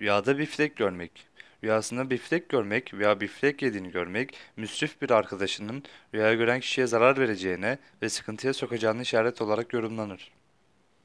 Rüyada biftek görmek. Rüyasında biftek görmek veya biftek yediğini görmek, müsrif bir arkadaşının rüya gören kişiye zarar vereceğine ve sıkıntıya sokacağını işaret olarak yorumlanır.